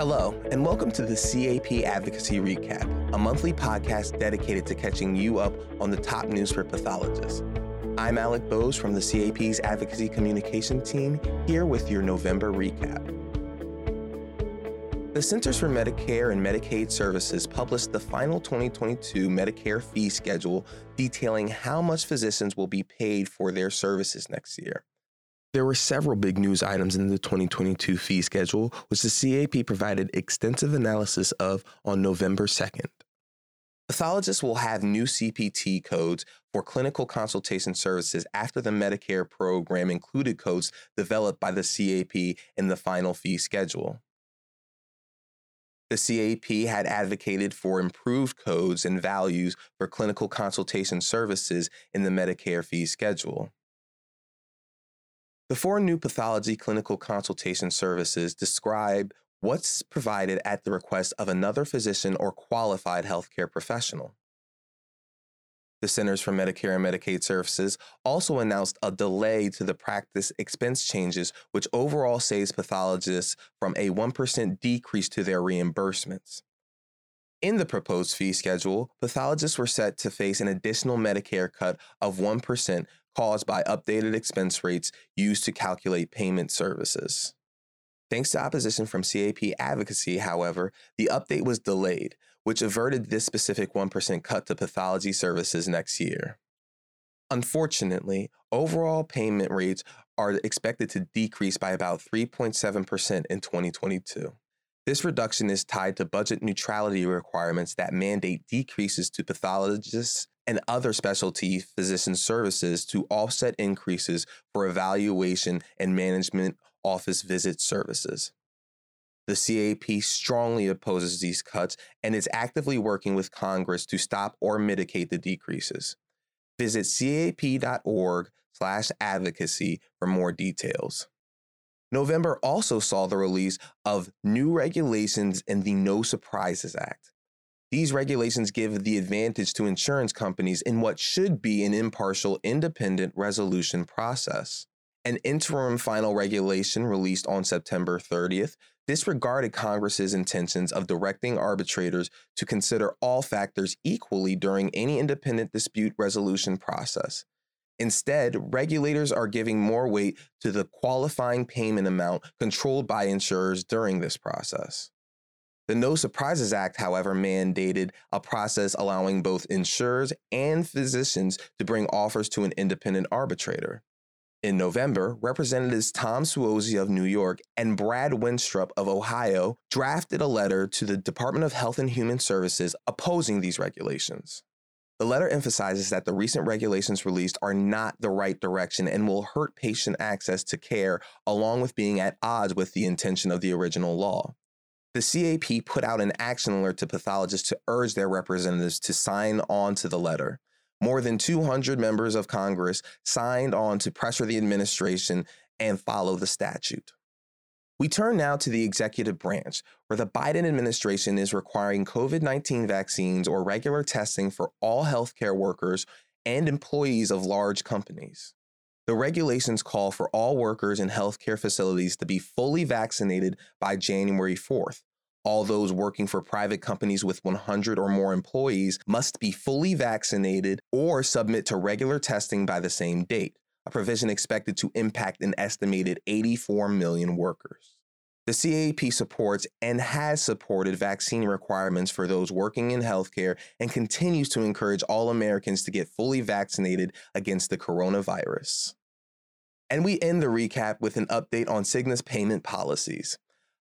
Hello, and welcome to the CAP Advocacy Recap, a monthly podcast dedicated to catching you up on the top news for pathologists. I'm Alec Bose from the CAP's Advocacy Communication Team, here with your November recap. The Centers for Medicare and Medicaid Services published the final 2022 Medicare fee schedule detailing how much physicians will be paid for their services next year. There were several big news items in the 2022 fee schedule, which the CAP provided extensive analysis of on November 2nd. Pathologists will have new CPT codes for clinical consultation services after the Medicare program included codes developed by the CAP in the final fee schedule. The CAP had advocated for improved codes and values for clinical consultation services in the Medicare fee schedule. The four new pathology clinical consultation services describe what's provided at the request of another physician or qualified healthcare professional. The Centers for Medicare and Medicaid Services also announced a delay to the practice expense changes, which overall saves pathologists from a 1% decrease to their reimbursements. In the proposed fee schedule, pathologists were set to face an additional Medicare cut of 1% caused by updated expense rates used to calculate payment services. Thanks to opposition from CAP advocacy, however, the update was delayed, which averted this specific 1% cut to pathology services next year. Unfortunately, overall payment rates are expected to decrease by about 3.7% in 2022. This reduction is tied to budget neutrality requirements that mandate decreases to pathologists and other specialty physician services to offset increases for evaluation and management office visit services. The CAP strongly opposes these cuts and is actively working with Congress to stop or mitigate the decreases. Visit cap.org/advocacy for more details. November also saw the release of new regulations in the No Surprises Act. These regulations give the advantage to insurance companies in what should be an impartial, independent resolution process. An interim final regulation released on September 30th disregarded Congress's intentions of directing arbitrators to consider all factors equally during any independent dispute resolution process. Instead, regulators are giving more weight to the qualifying payment amount controlled by insurers during this process. The No Surprises Act, however, mandated a process allowing both insurers and physicians to bring offers to an independent arbitrator. In November, Representatives Tom Suozzi of New York and Brad Wenstrup of Ohio drafted a letter to the Department of Health and Human Services opposing these regulations. The letter emphasizes that the recent regulations released are not the right direction and will hurt patient access to care, along with being at odds with the intention of the original law. The CAP put out an action alert to pathologists to urge their representatives to sign on to the letter. More than 200 members of Congress signed on to pressure the administration and follow the statute. We turn now to the executive branch, where the Biden administration is requiring COVID 19 vaccines or regular testing for all healthcare workers and employees of large companies. The regulations call for all workers in healthcare facilities to be fully vaccinated by January 4th. All those working for private companies with 100 or more employees must be fully vaccinated or submit to regular testing by the same date a provision expected to impact an estimated 84 million workers. The CAP supports and has supported vaccine requirements for those working in healthcare and continues to encourage all Americans to get fully vaccinated against the coronavirus. And we end the recap with an update on Cigna's payment policies.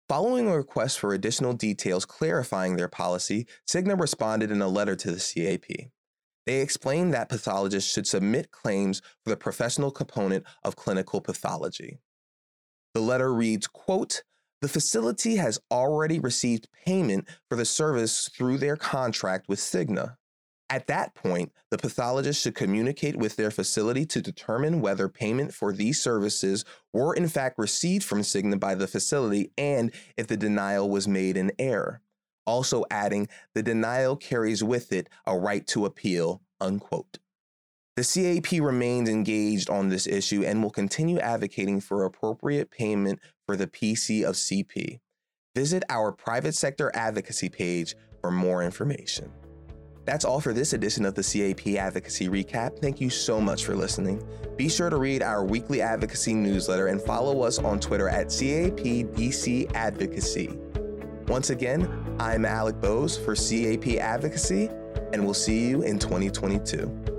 Following a request for additional details clarifying their policy, Cigna responded in a letter to the CAP. They explained that pathologists should submit claims for the professional component of clinical pathology. The letter reads, quote, the facility has already received payment for the service through their contract with Cigna. At that point, the pathologist should communicate with their facility to determine whether payment for these services were in fact received from Cigna by the facility and if the denial was made in error also adding the denial carries with it a right to appeal, unquote. The CAP remains engaged on this issue and will continue advocating for appropriate payment for the PC of CP. Visit our private sector advocacy page for more information. That's all for this edition of the CAP Advocacy Recap. Thank you so much for listening. Be sure to read our weekly advocacy newsletter and follow us on Twitter at CAPDC Advocacy. Once again, I'm Alec Bose for CAP Advocacy, and we'll see you in 2022.